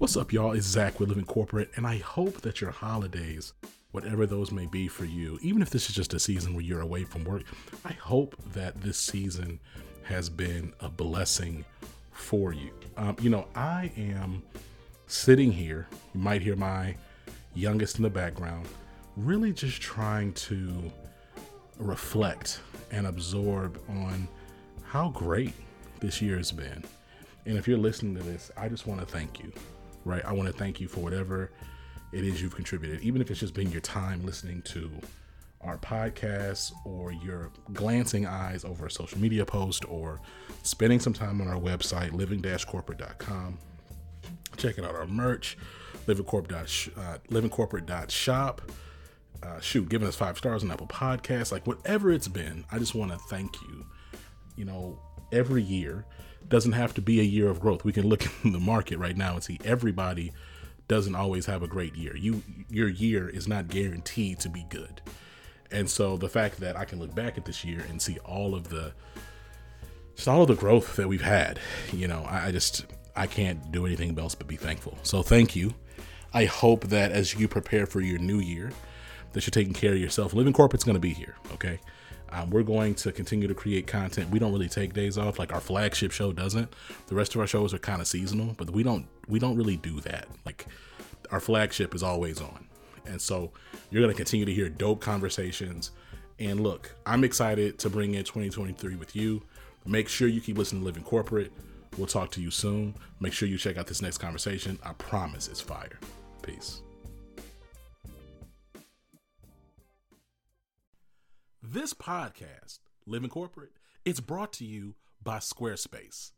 What's up, y'all? It's Zach with Living Corporate, and I hope that your holidays, whatever those may be for you, even if this is just a season where you're away from work, I hope that this season has been a blessing for you. Um, you know, I am sitting here, you might hear my youngest in the background, really just trying to reflect and absorb on how great this year has been. And if you're listening to this, I just want to thank you right? I want to thank you for whatever it is you've contributed, even if it's just been your time listening to our podcast or your glancing eyes over a social media post or spending some time on our website, living-corporate.com. Checking out our merch, livingcorporate.shop. Uh, livingcorporate.shop. Uh, shoot, giving us five stars on Apple Podcasts, like whatever it's been, I just want to thank you. You know, every year doesn't have to be a year of growth. We can look in the market right now and see everybody doesn't always have a great year. You your year is not guaranteed to be good. And so the fact that I can look back at this year and see all of the just all of the growth that we've had, you know, I, just I can't do anything else but be thankful. So thank you. I hope that as you prepare for your new year, that you're taking care of yourself. Living Corporate's going to be here, okay? Um, we're going to continue to create content. We don't really take days off, like our flagship show doesn't. The rest of our shows are kind of seasonal, but we don't we don't really do that. Like our flagship is always on, and so you're to continue to hear dope conversations. And look, I'm excited to bring in 2023 with you. Make sure you keep listening to Living Corporate. We'll talk to you soon. Make sure you check out this next conversation. I promise it's fire. Peace. This podcast, Living Corporate, it's brought to you by Squarespace.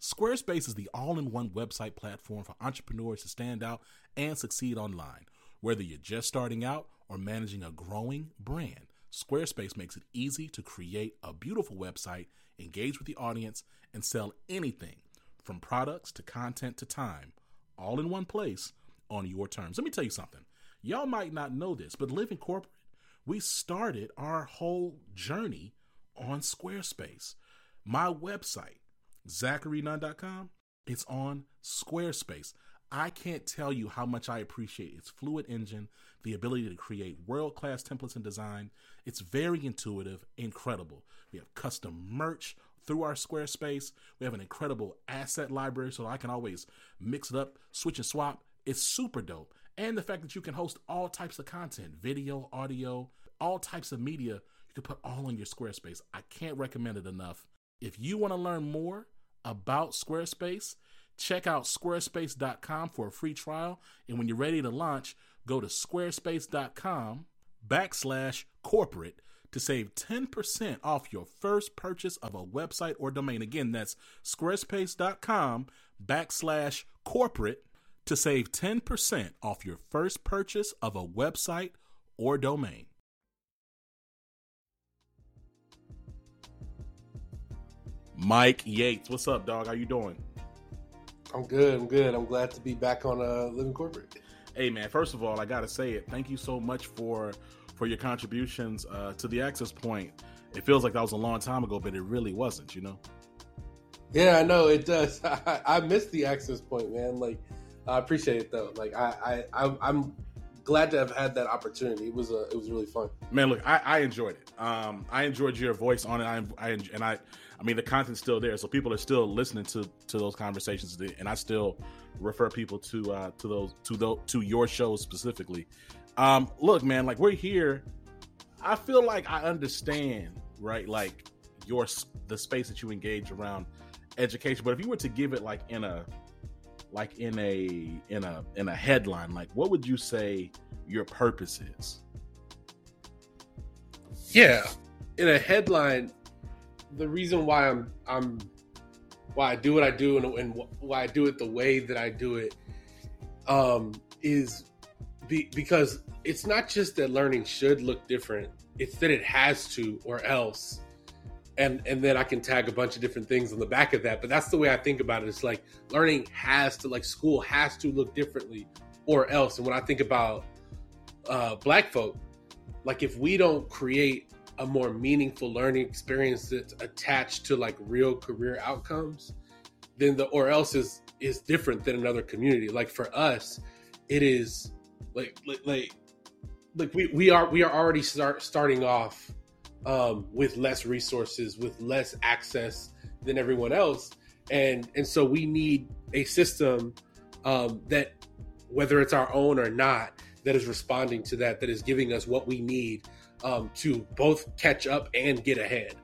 Squarespace is the all in one website platform for entrepreneurs to stand out and succeed online. Whether you're just starting out or managing a growing brand, Squarespace makes it easy to create a beautiful website, engage with the audience, and sell anything from products to content to time, all in one place on your terms. Let me tell you something. Y'all might not know this, but Living Corporate we started our whole journey on Squarespace. My website, zacharynunn.com, it's on Squarespace. I can't tell you how much I appreciate its fluid engine, the ability to create world class templates and design. It's very intuitive, incredible. We have custom merch through our Squarespace. We have an incredible asset library so I can always mix it up, switch and swap. It's super dope and the fact that you can host all types of content video, audio, all types of media. You can put all on your Squarespace. I can't recommend it enough. If you want to learn more about Squarespace, check out squarespace.com for a free trial. And when you're ready to launch, go to squarespace.com backslash corporate to save 10% off your first purchase of a website or domain. Again, that's squarespace.com backslash corporate to save 10% off your first purchase of a website or domain. Mike Yates, what's up, dog? How you doing? I'm good. I'm good. I'm glad to be back on uh, Living Corporate. Hey, man. First of all, I gotta say it. Thank you so much for for your contributions uh, to the access point. It feels like that was a long time ago, but it really wasn't, you know? Yeah, I know it does. I, I missed the access point, man. Like, I appreciate it though. Like, I, I, I'm glad to have had that opportunity. It was a, it was really fun. Man, look, I, I enjoyed it. Um, I enjoyed your voice on it. I, I, and I, I mean, the content's still there, so people are still listening to to those conversations, and I still refer people to uh, to those to those to your shows specifically. Um, look, man, like we're here. I feel like I understand, right? Like your the space that you engage around education, but if you were to give it like in a like in a in a in a headline, like what would you say your purpose is? Yeah, in a headline, the reason why I'm I'm why I do what I do and, and why I do it the way that I do it um, is be, because it's not just that learning should look different; it's that it has to, or else. And and then I can tag a bunch of different things on the back of that. But that's the way I think about it. It's like learning has to, like school has to look differently, or else. And when I think about uh, Black folk, like if we don't create a more meaningful learning experience that's attached to like real career outcomes, then the or else is is different than another community. Like for us, it is like like like, like we, we are we are already start starting off um, with less resources, with less access than everyone else, and and so we need a system um, that whether it's our own or not that is responding to that that is giving us what we need um, to both catch up and get ahead.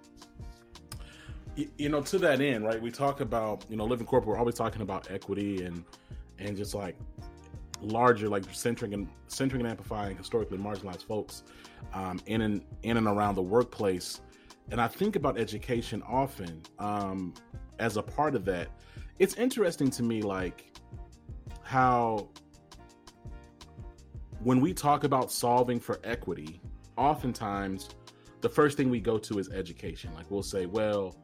You know, to that end, right? We talk about you know living corporate. We're always talking about equity and and just like larger, like centering and centering and amplifying historically marginalized folks um, in and in and around the workplace. And I think about education often um, as a part of that. It's interesting to me, like how when we talk about solving for equity, oftentimes the first thing we go to is education. Like we'll say, well,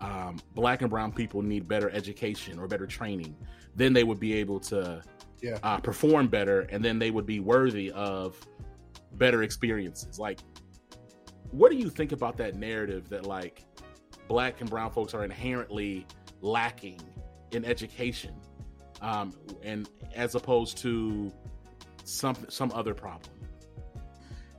um, black and brown people need better education or better training. Then they would be able to yeah. uh, perform better, and then they would be worthy of better experiences. Like, what do you think about that narrative that like black and brown folks are inherently lacking in education, um, and as opposed to some some other problem?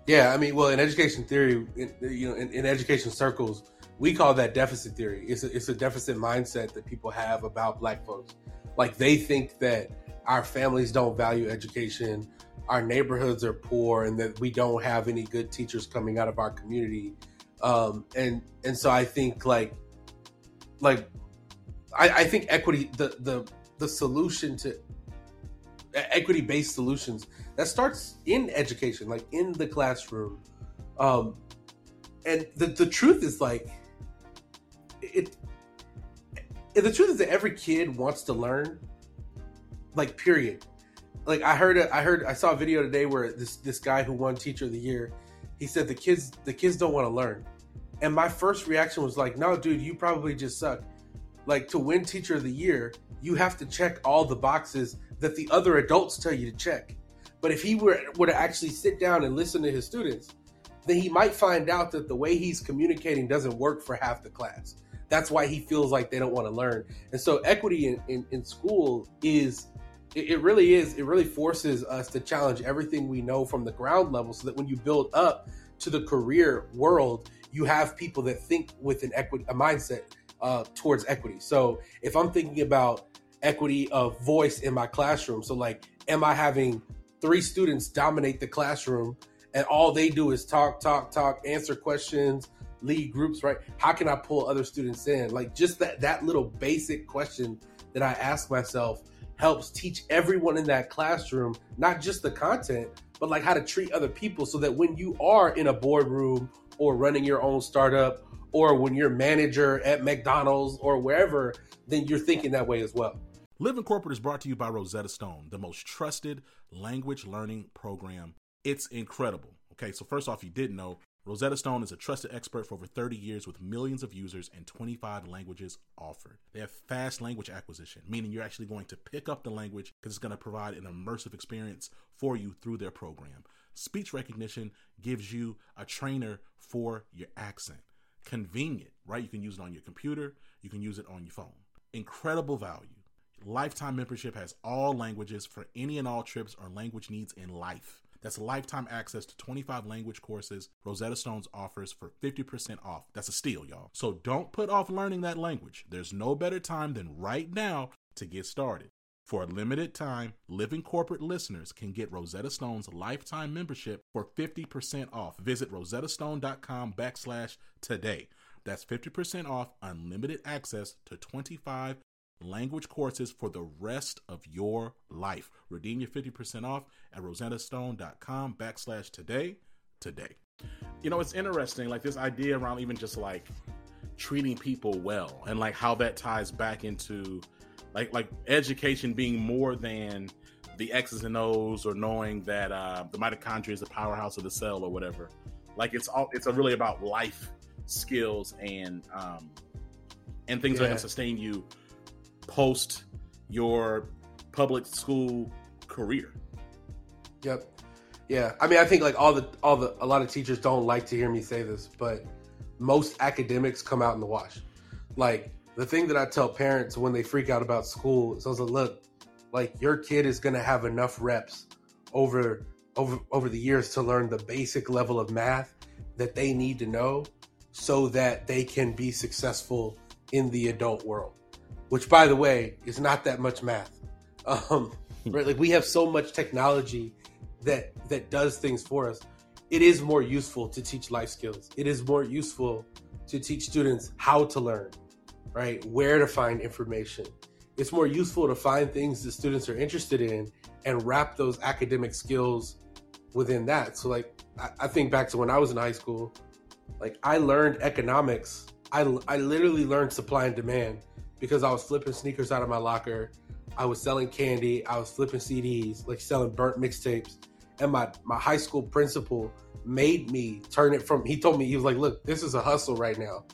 Yeah, I mean, well, in education theory, in, you know, in, in, education circles, we call that deficit theory. It's a, it's a deficit mindset that people have about Black folks. Like they think that our families don't value education, our neighborhoods are poor, and that we don't have any good teachers coming out of our community. Um, and and so I think like like I, I think equity the the the solution to equity based solutions that starts in education, like in the classroom. Um, and the, the truth is like it, the truth is that every kid wants to learn like period like i heard i heard i saw a video today where this this guy who won teacher of the year he said the kids the kids don't want to learn and my first reaction was like no dude you probably just suck like to win teacher of the year you have to check all the boxes that the other adults tell you to check. But if he were, were to actually sit down and listen to his students, then he might find out that the way he's communicating doesn't work for half the class. That's why he feels like they don't want to learn. And so equity in, in, in school is it, it really is, it really forces us to challenge everything we know from the ground level so that when you build up to the career world, you have people that think with an equity a mindset uh, towards equity. So if I'm thinking about equity of voice in my classroom. So, like, am I having three students dominate the classroom and all they do is talk, talk, talk, answer questions, lead groups, right? How can I pull other students in? Like, just that, that little basic question that I ask myself helps teach everyone in that classroom, not just the content, but like how to treat other people so that when you are in a boardroom or running your own startup or when you're manager at McDonald's or wherever, then you're thinking that way as well. Living Corporate is brought to you by Rosetta Stone, the most trusted language learning program. It's incredible. Okay, so first off, you didn't know, Rosetta Stone is a trusted expert for over 30 years with millions of users and 25 languages offered. They have fast language acquisition, meaning you're actually going to pick up the language because it's going to provide an immersive experience for you through their program. speech recognition gives you a trainer for your accent. Convenient, right? You can use it on your computer, you can use it on your phone. Incredible value. Lifetime membership has all languages for any and all trips or language needs in life. That's lifetime access to 25 language courses Rosetta Stones offers for 50% off. That's a steal, y'all. So don't put off learning that language. There's no better time than right now to get started. For a limited time, Living Corporate listeners can get Rosetta Stone's lifetime membership for 50% off. Visit rosettastone.com backslash today. That's 50% off unlimited access to 25 language courses for the rest of your life. Redeem your 50% off at rosettastone.com backslash today today. You know, it's interesting, like this idea around even just like treating people well and like how that ties back into like like education being more than the X's and O's or knowing that uh, the mitochondria is the powerhouse of the cell or whatever. Like it's all it's really about life skills and um, and things yeah. that can sustain you post your public school career. Yep. Yeah. I mean, I think like all the all the a lot of teachers don't like to hear me say this, but most academics come out in the wash. Like the thing that I tell parents when they freak out about school is I was like, look, like your kid is gonna have enough reps over over over the years to learn the basic level of math that they need to know so that they can be successful in the adult world which by the way is not that much math. Um, right? Like we have so much technology that that does things for us. It is more useful to teach life skills. It is more useful to teach students how to learn, right? Where to find information. It's more useful to find things that students are interested in and wrap those academic skills within that. So like I, I think back to when I was in high school, like I learned economics. I, I literally learned supply and demand because I was flipping sneakers out of my locker. I was selling candy. I was flipping CDs, like selling burnt mixtapes. And my, my high school principal made me turn it from, he told me, he was like, look, this is a hustle right now.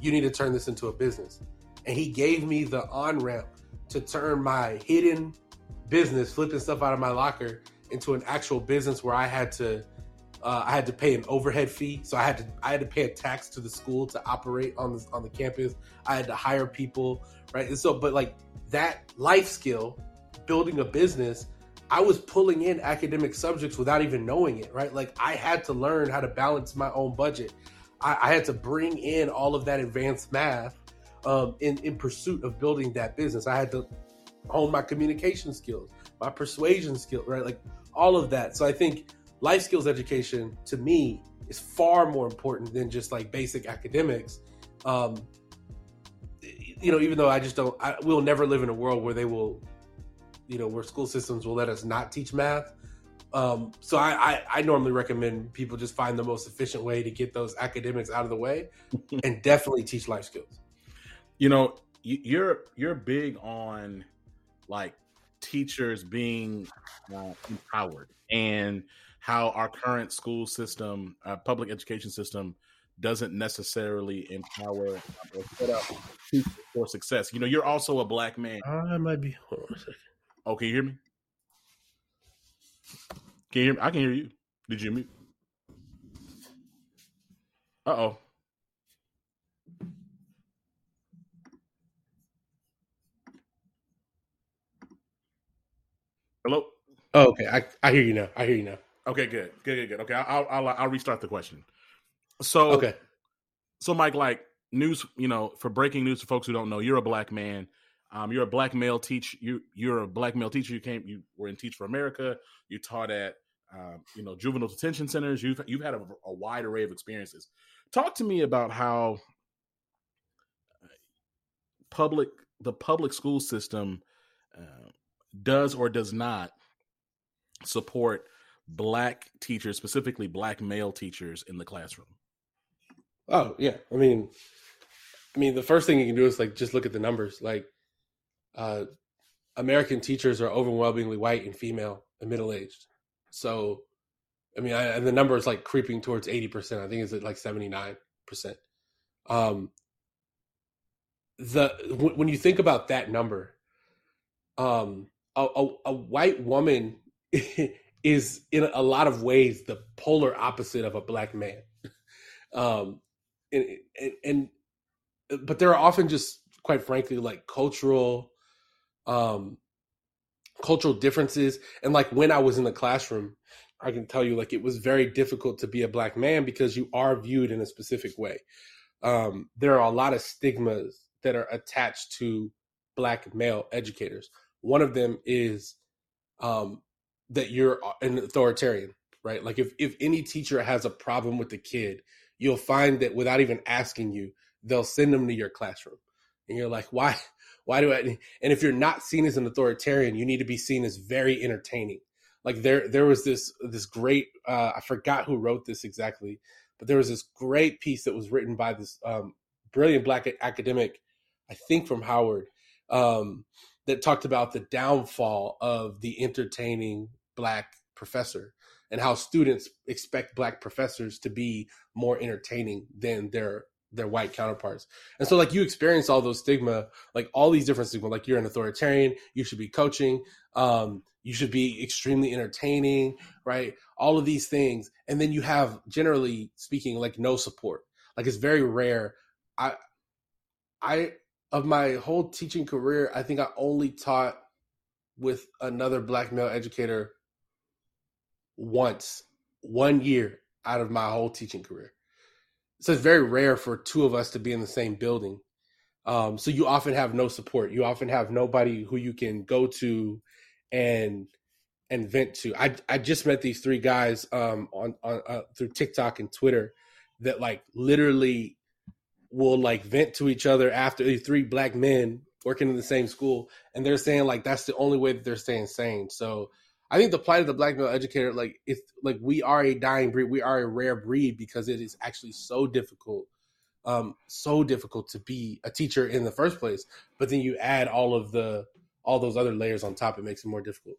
You need to turn this into a business. And he gave me the on ramp to turn my hidden business, flipping stuff out of my locker, into an actual business where I had to uh, I had to pay an overhead fee, so I had to I had to pay a tax to the school to operate on the on the campus. I had to hire people, right? And so, but like that life skill, building a business, I was pulling in academic subjects without even knowing it, right? Like I had to learn how to balance my own budget. I, I had to bring in all of that advanced math um, in in pursuit of building that business. I had to hone my communication skills, my persuasion skill, right? Like all of that. So I think life skills education to me is far more important than just like basic academics. Um, you know, even though I just don't, I will never live in a world where they will, you know, where school systems will let us not teach math. Um, so I, I, I normally recommend people just find the most efficient way to get those academics out of the way, and definitely teach life skills. You know, you're you're big on like teachers being uh, empowered and how our current school system, uh, public education system, doesn't necessarily empower or set up for success. You know, you're also a black man. I might be. Hold on a second. Oh, can you hear me? Can you hear me? I can hear you. Did you mute? Uh oh. Hello. Oh, okay. I, I hear you now. I hear you now. Okay, good, good, good, good. Okay, I'll I'll I'll restart the question. So okay, so Mike, like news, you know, for breaking news for folks who don't know, you're a black man. Um, you're a black male teach you you're a black male teacher. You came you were in Teach for America. You taught at um, you know juvenile detention centers. You've you've had a, a wide array of experiences. Talk to me about how uh, public the public school system uh, does or does not support black teachers, specifically black male teachers in the classroom? Oh yeah, I mean, I mean, the first thing you can do is like just look at the numbers. Like, uh, American teachers are overwhelmingly white and female and middle aged. So, I mean, I, and the number is like creeping towards eighty percent. I think it's at like seventy nine percent. Um, the when you think about that number, um, a, a, a white woman is in a lot of ways the polar opposite of a black man. um, and, and, and but there are often just quite frankly like cultural um cultural differences. And like when i was in the classroom i can tell you like it was very difficult to be a black man because you are viewed in a specific way. Um there are a lot of stigmas that are attached to black male educators. One of them is um that you're an authoritarian right? Like if if any teacher has a problem with the kid you'll find that without even asking you they'll send them to your classroom. And you're like why why do i and if you're not seen as an authoritarian you need to be seen as very entertaining. Like there there was this this great uh, i forgot who wrote this exactly but there was this great piece that was written by this um, brilliant black academic i think from howard um, that talked about the downfall of the entertaining black professor and how students expect black professors to be more entertaining than their their white counterparts. And so like you experience all those stigma, like all these different stigma, like you're an authoritarian, you should be coaching, um, you should be extremely entertaining, right? All of these things. And then you have generally speaking, like no support. Like it's very rare. I I of my whole teaching career, I think I only taught with another black male educator once, one year out of my whole teaching career so it's very rare for two of us to be in the same building. Um, so you often have no support. You often have nobody who you can go to and and vent to. I I just met these three guys um, on on uh, through TikTok and Twitter that like literally will like vent to each other after three black men working in the same school, and they're saying like that's the only way that they're staying sane. So I think the plight of the black male educator, like it's like we are a dying breed, we are a rare breed because it is actually so difficult, um, so difficult to be a teacher in the first place. But then you add all of the all those other layers on top, it makes it more difficult.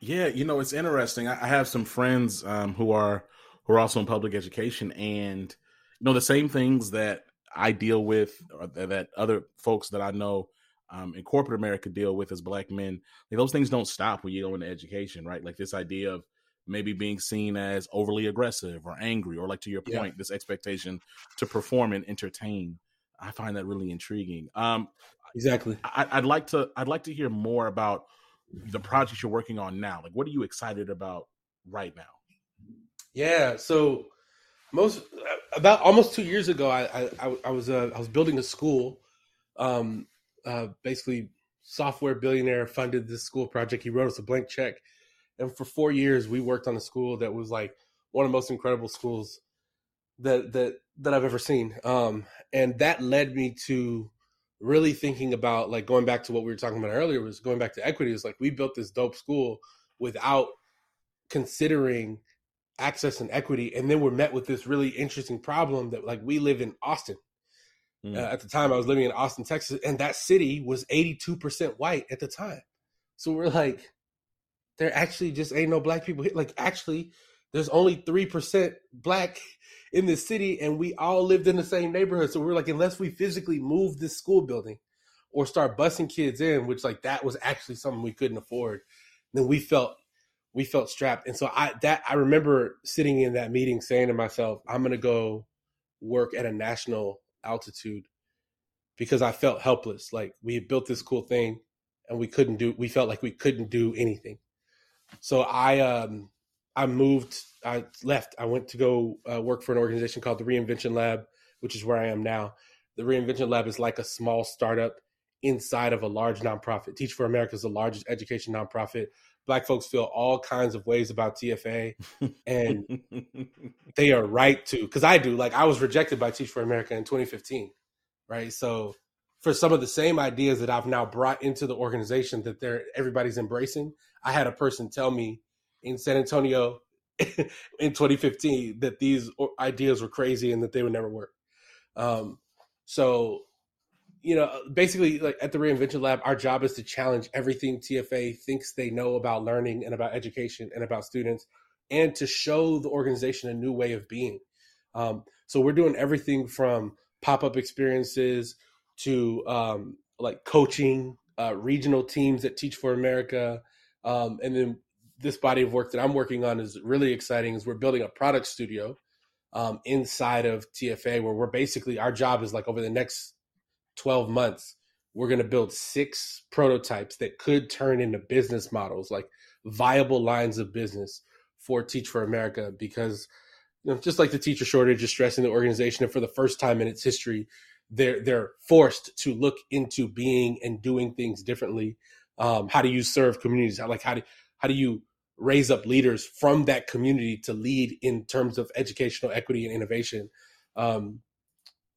Yeah, you know, it's interesting. I, have some friends um, who are who are also in public education, and you know the same things that I deal with, or that other folks that I know um, in corporate America deal with as black men. Like, those things don't stop when you go into education, right? Like this idea of maybe being seen as overly aggressive or angry, or like to your point, yeah. this expectation to perform and entertain. I find that really intriguing. Um, exactly. I, would like to. I'd like to hear more about the projects you're working on now. Like, what are you excited about right now? Yeah. So most about almost two years ago, I I, I was uh, I was building a school um, uh, basically software billionaire funded this school project. He wrote us a blank check, and for four years we worked on a school that was like one of the most incredible schools that that that I've ever seen. Um, and that led me to really thinking about like going back to what we were talking about earlier was going back to equity. Is like we built this dope school without considering access and equity, and then we're met with this really interesting problem that like we live in Austin Mm. Uh, at the time, I was living in Austin, Texas, and that city was 82% white at the time. So we're like, there actually just ain't no black people here. Like, actually, there's only 3% black in this city, and we all lived in the same neighborhood. So we're like, unless we physically move this school building or start busing kids in, which like that was actually something we couldn't afford, then we felt we felt strapped. And so I that I remember sitting in that meeting saying to myself, I'm gonna go work at a national altitude because I felt helpless. Like we had built this cool thing and we couldn't do we felt like we couldn't do anything. So I um I moved I left. I went to go uh, work for an organization called the Reinvention Lab, which is where I am now. The Reinvention Lab is like a small startup inside of a large nonprofit. Teach for America is the largest education nonprofit. Black folks feel all kinds of ways about TFA, and they are right to. Because I do. Like I was rejected by Teach for America in 2015, right? So for some of the same ideas that I've now brought into the organization that they're everybody's embracing, I had a person tell me in San Antonio in 2015 that these ideas were crazy and that they would never work. Um, so you know, basically, like at the Reinvention Lab, our job is to challenge everything TFA thinks they know about learning and about education and about students, and to show the organization a new way of being. Um, so we're doing everything from pop up experiences to um, like coaching uh, regional teams that Teach for America, um, and then this body of work that I'm working on is really exciting. Is we're building a product studio um, inside of TFA where we're basically our job is like over the next 12 months we're going to build six prototypes that could turn into business models like viable lines of business for Teach for America because you know, just like the teacher shortage is stressing the organization and for the first time in its history they're they're forced to look into being and doing things differently. Um, how do you serve communities? How, like how do how do you raise up leaders from that community to lead in terms of educational equity and innovation? Um,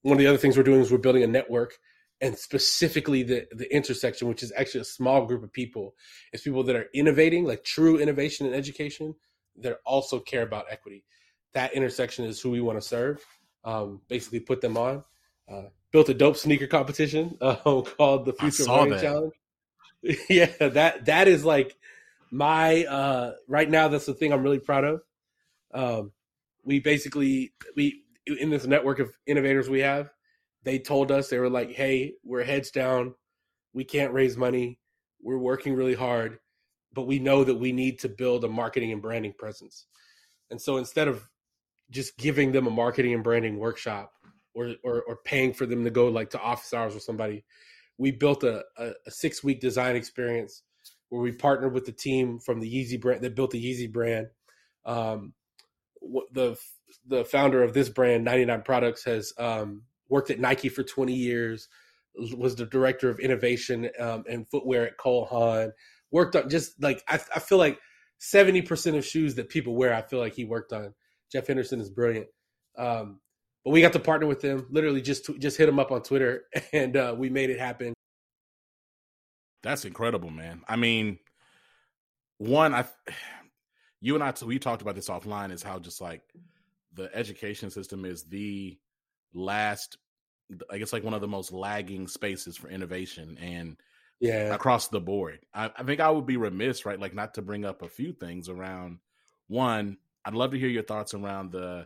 one of the other things we're doing is we're building a network and specifically the the intersection which is actually a small group of people is people that are innovating like true innovation in education that also care about equity. That intersection is who we want to serve um, basically put them on. Uh, built a dope sneaker competition uh, called the future that. challenge. Yeah that that is like my uh, right now that's the thing i'm really proud of. Um, we basically we in this network of innovators we have they told us they were like, "Hey, we're heads down. We can't raise money. We're working really hard, but we know that we need to build a marketing and branding presence." And so instead of just giving them a marketing and branding workshop or or, or paying for them to go like to office hours with somebody, we built a, a, a six week design experience where we partnered with the team from the Yeezy brand that built the Yeezy brand. Um, the the founder of this brand, 99 Products, has um, worked at Nike for 20 years, was the director of innovation um, and footwear at Cole Haan. Worked on just like I, I feel like 70% of shoes that people wear, I feel like he worked on. Jeff Henderson is brilliant. Um, but we got to partner with him. Literally, just just hit him up on Twitter, and uh, we made it happen. That's incredible, man. I mean, one, I, you and I, we talked about this offline. Is how just like the education system is the last I guess like one of the most lagging spaces for innovation and yeah across the board. I, I, think I would be remiss, right? Like not to bring up a few things around one, I'd love to hear your thoughts around the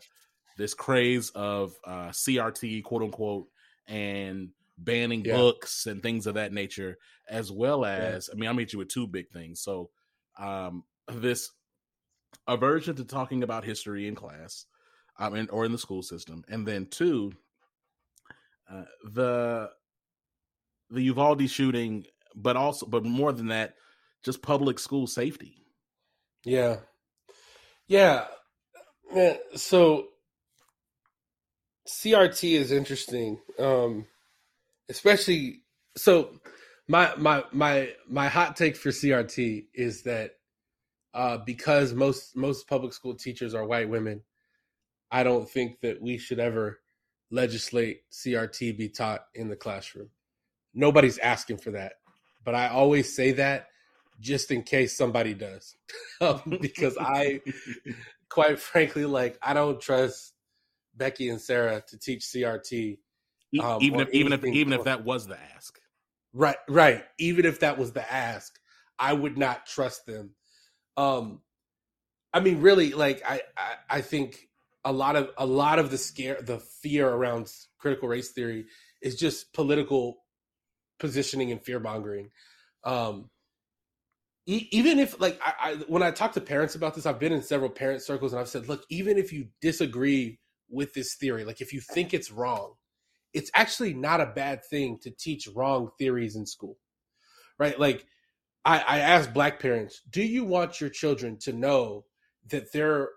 this craze of uh CRT quote unquote and banning yeah. books and things of that nature, as well as yeah. I mean, I'll meet you with two big things. So um this aversion to talking about history in class um, in, or in the school system, and then two, uh, the the Uvalde shooting, but also, but more than that, just public school safety. Yeah, yeah, man. So CRT is interesting, um, especially so. My my my my hot take for CRT is that uh, because most most public school teachers are white women, I don't think that we should ever legislate CRT be taught in the classroom. Nobody's asking for that. But I always say that just in case somebody does. Um, because I, quite frankly, like, I don't trust Becky and Sarah to teach CRT. Um, even if even if even if that was the ask. Right, right. Even if that was the ask, I would not trust them. Um, I mean, really, like I, I, I think a lot of a lot of the scare the fear around critical race theory is just political positioning and fear mongering. Um even if like I, I when i talk to parents about this i've been in several parent circles and i've said look even if you disagree with this theory like if you think it's wrong it's actually not a bad thing to teach wrong theories in school. Right? Like i i ask black parents do you want your children to know that there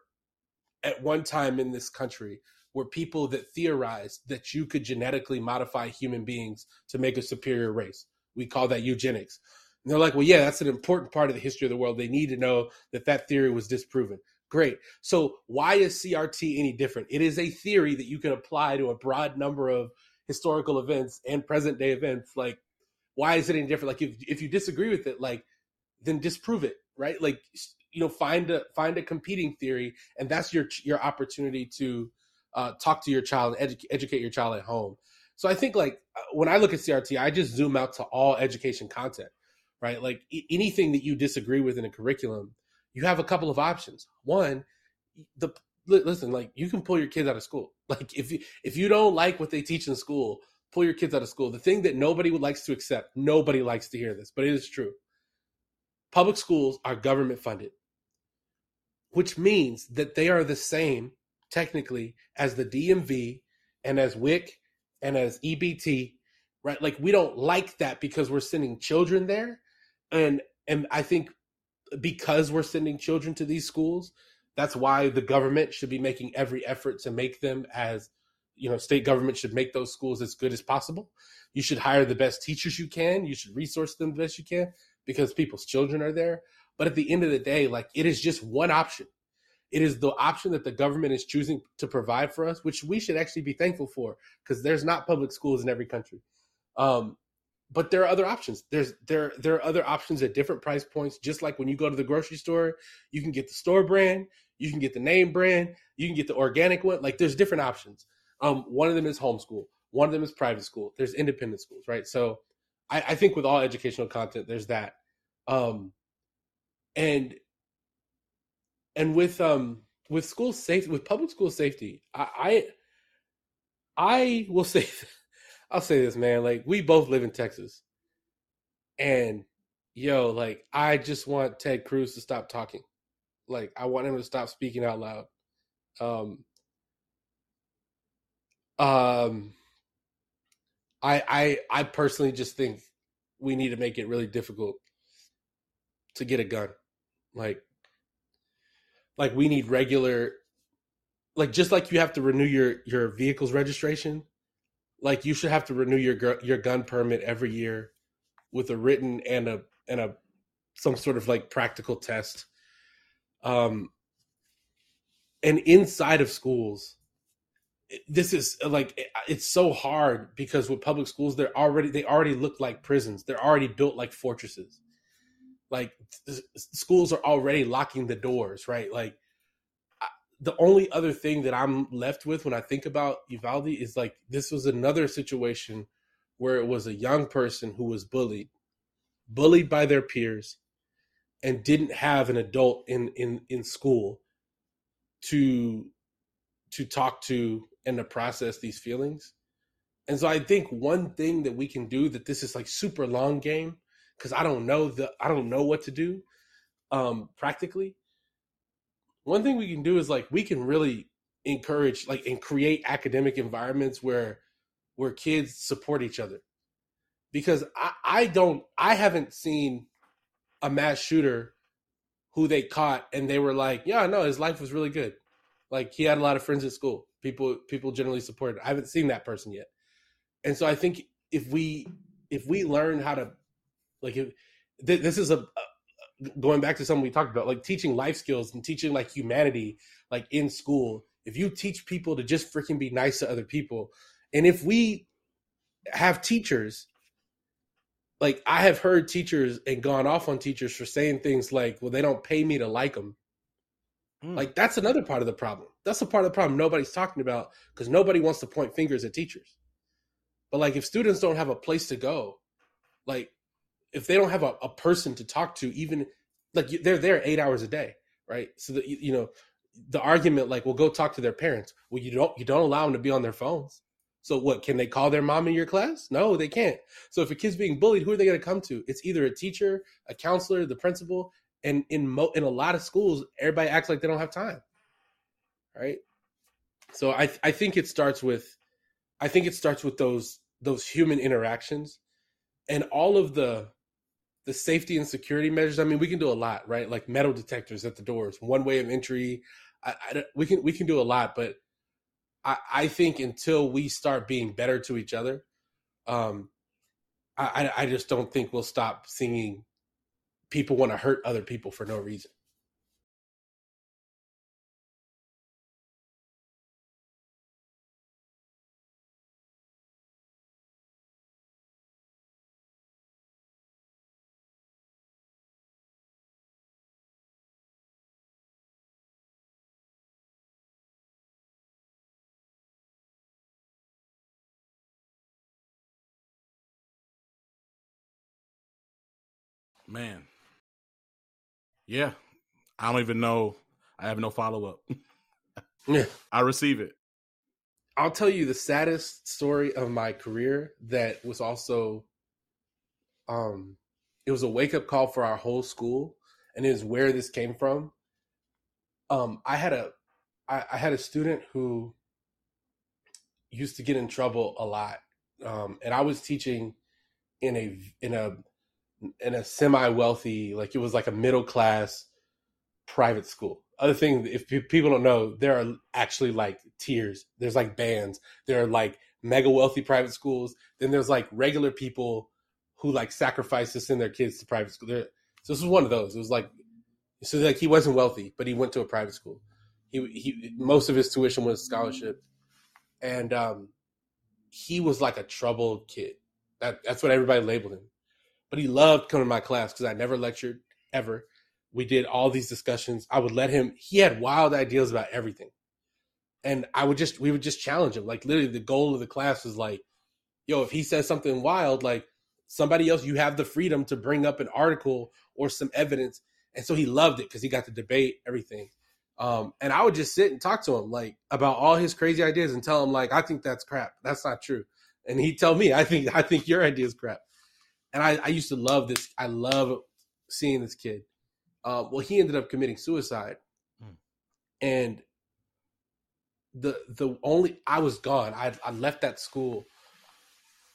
at one time in this country were people that theorized that you could genetically modify human beings to make a superior race. We call that eugenics. And they're like, well, yeah, that's an important part of the history of the world. They need to know that that theory was disproven. Great. So, why is CRT any different? It is a theory that you can apply to a broad number of historical events and present day events. Like, why is it any different? Like, if, if you disagree with it, like, then disprove it, right? Like, you know find a find a competing theory and that's your your opportunity to uh, talk to your child and edu- educate your child at home. So i think like uh, when i look at crt i just zoom out to all education content right? Like anything that you disagree with in a curriculum you have a couple of options. One the listen like you can pull your kids out of school. Like if you if you don't like what they teach in school pull your kids out of school. The thing that nobody would likes to accept nobody likes to hear this but it is true. Public schools are government funded which means that they are the same technically as the DMV and as WIC and as EBT, right? Like we don't like that because we're sending children there, and and I think because we're sending children to these schools, that's why the government should be making every effort to make them as you know state government should make those schools as good as possible. You should hire the best teachers you can. You should resource them the best you can because people's children are there but at the end of the day like it is just one option. It is the option that the government is choosing to provide for us which we should actually be thankful for because there's not public schools in every country. Um, but there are other options. There's there there are other options at different price points. Just like when you go to the grocery store you can get the store brand you can get the name brand you can get the organic one. Like there's different options. Um, one of them is homeschool one of them is private school. There's independent schools right? So i, I think with all educational content there's that. Um, and and with um with school safety with public school safety i i, I will say I'll say this, man. Like we both live in Texas, and yo, like I just want Ted Cruz to stop talking. Like I want him to stop speaking out loud. Um, um, I I I personally just think we need to make it really difficult to get a gun. Like, like we need regular, like just like you have to renew your your vehicle's registration like you should have to renew your your gun permit every year with a written and a and a some sort of like practical test. Um and inside of schools this is like it's so hard because with public schools they're already they already look like prisons. They're already built like fortresses like schools are already locking the doors right like the only other thing that I'm left with when I think about Uvalde is like this was another situation where it was a young person who was bullied, bullied by their peers, and didn't have an adult in in in school to to talk to and to process these feelings. And so I think one thing that we can do that this is like super long game because I don't know the I don't know what to do um practically. One thing we can do is like we can really encourage like and create academic environments where where kids support each other. Because I, I don't i haven't seen a mass shooter who they caught and they were like yeah no his life was really good. Like he had a lot of friends at school. People people generally supported i haven't seen that person yet. And so i think if we if we learn how to like if, this is a, going back to something we talked about, like teaching life skills and teaching like humanity, like in school. If you teach people to just freaking be nice to other people, and if we have teachers, like I have heard teachers and gone off on teachers for saying things like, "Well, they don't pay me to like them." Mm. Like that's another part of the problem. That's a part of the problem nobody's talking about because nobody wants to point fingers at teachers. But like if students don't have a place to go, like if they don't have a, a person to talk to, even like they're there eight hours a day, right? So that you know the argument like, well, go talk to their parents. Well, you don't you don't allow them to be on their phones. So what? Can they call their mom in your class? No, they can't. So if a kid's being bullied, who are they going to come to? It's either a teacher, a counselor, the principal, and in mo- in a lot of schools, everybody acts like they don't have time, right? So I I think it starts with, I think it starts with those those human interactions, and all of the the safety and security measures. I mean, we can do a lot, right? Like metal detectors at the doors, one way of entry. I, I, we can we can do a lot, but I, I think until we start being better to each other, um, I, I just don't think we'll stop seeing people want to hurt other people for no reason. Man. Yeah. I don't even know. I have no follow up. yeah. I receive it. I'll tell you the saddest story of my career that was also um it was a wake up call for our whole school and is where this came from. um, I had a I, I had a student who used to get in trouble a lot, um, and I was teaching in a in a in a semi wealthy like it was like a middle class private school. Other thing, if people don't know, there are actually like tiers. There's like bands. There are like mega wealthy private schools. Then there's like regular people who like sacrifice to send their kids to private school. There, so this was one of those. It was like so like he wasn't wealthy, but he went to a private school. He he most of his tuition was scholarship, and um, he was like a troubled kid. That that's what everybody labeled him. But he loved coming to my class because I never lectured ever. We did all these discussions. I would let him. He had wild ideas about everything, and I would just we would just challenge him. Like literally, the goal of the class was like, yo, if he says something wild, like somebody else, you have the freedom to bring up an article or some evidence and so he loved it because he got to debate everything. Um, and I would just sit and talk to him like about all his crazy ideas and tell him like I think that's crap. That's not true. And he'd tell me I think I think your idea is crap. And I, I used to love this. I love seeing this kid. Uh, well, he ended up committing suicide, hmm. and the the only I was gone. I I left that school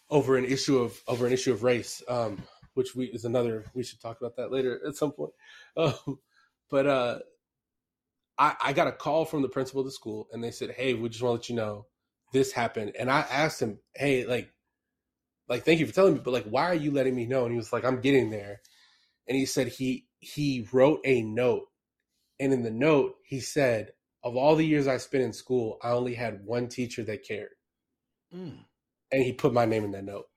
over an issue of over an issue of race. Um, which we is another we should talk about that later at some point. Um, but uh, I, I got a call from the principal of the school, and they said, "Hey, we just want to let you know this happened." And I asked him, "Hey, like, like, thank you for telling me, but like, why are you letting me know?" And he was like, "I'm getting there." And he said he he wrote a note, and in the note he said, "Of all the years I spent in school, I only had one teacher that cared." Mm. And he put my name in that note.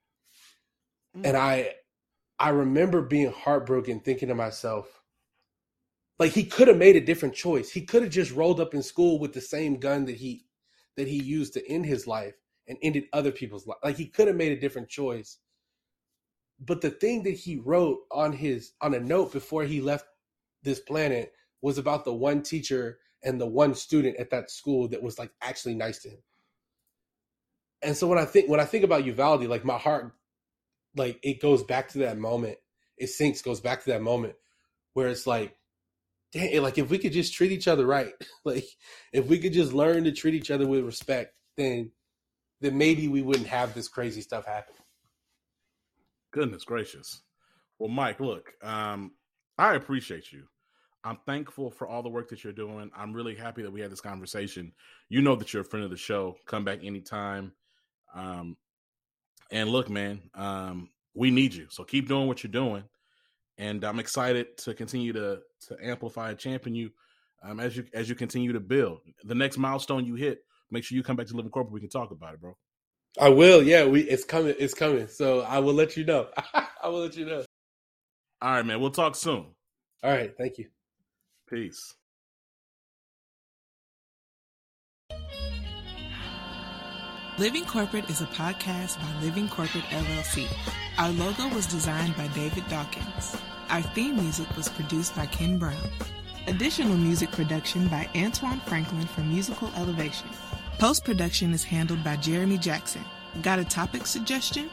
Mm. And I I remember being heartbroken, thinking to myself, like he could have made a different choice. He could have just rolled up in school with the same gun that he that he used to end his life and ended other people's life. Like he could have made a different choice. But the thing that he wrote on his on a note before he left this planet was about the one teacher and the one student at that school that was like actually nice to him. And so when I think when I think about Uvalde, like my heart like it goes back to that moment. It sinks, goes back to that moment where it's like, damn, like if we could just treat each other right, like if we could just learn to treat each other with respect, then then maybe we wouldn't have this crazy stuff happen. Goodness gracious. Well, Mike, look, um, I appreciate you. I'm thankful for all the work that you're doing. I'm really happy that we had this conversation. You know that you're a friend of the show. Come back anytime. Um, and look, man, um, we need you. So keep doing what you're doing. And I'm excited to continue to to amplify and champion you um, as you as you continue to build. The next milestone you hit, make sure you come back to Living Corporate. We can talk about it, bro. I will. Yeah, we it's coming. It's coming. So I will let you know. I will let you know. All right, man. We'll talk soon. All right. Thank you. Peace. Living Corporate is a podcast by Living Corporate LLC. Our logo was designed by David Dawkins. Our theme music was produced by Ken Brown. Additional music production by Antoine Franklin for Musical Elevation. Post production is handled by Jeremy Jackson. Got a topic suggestion?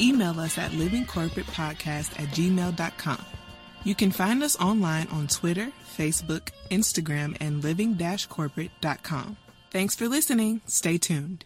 Email us at livingcorporatepodcast at gmail.com. You can find us online on Twitter, Facebook, Instagram, and living-corporate.com. Thanks for listening. Stay tuned.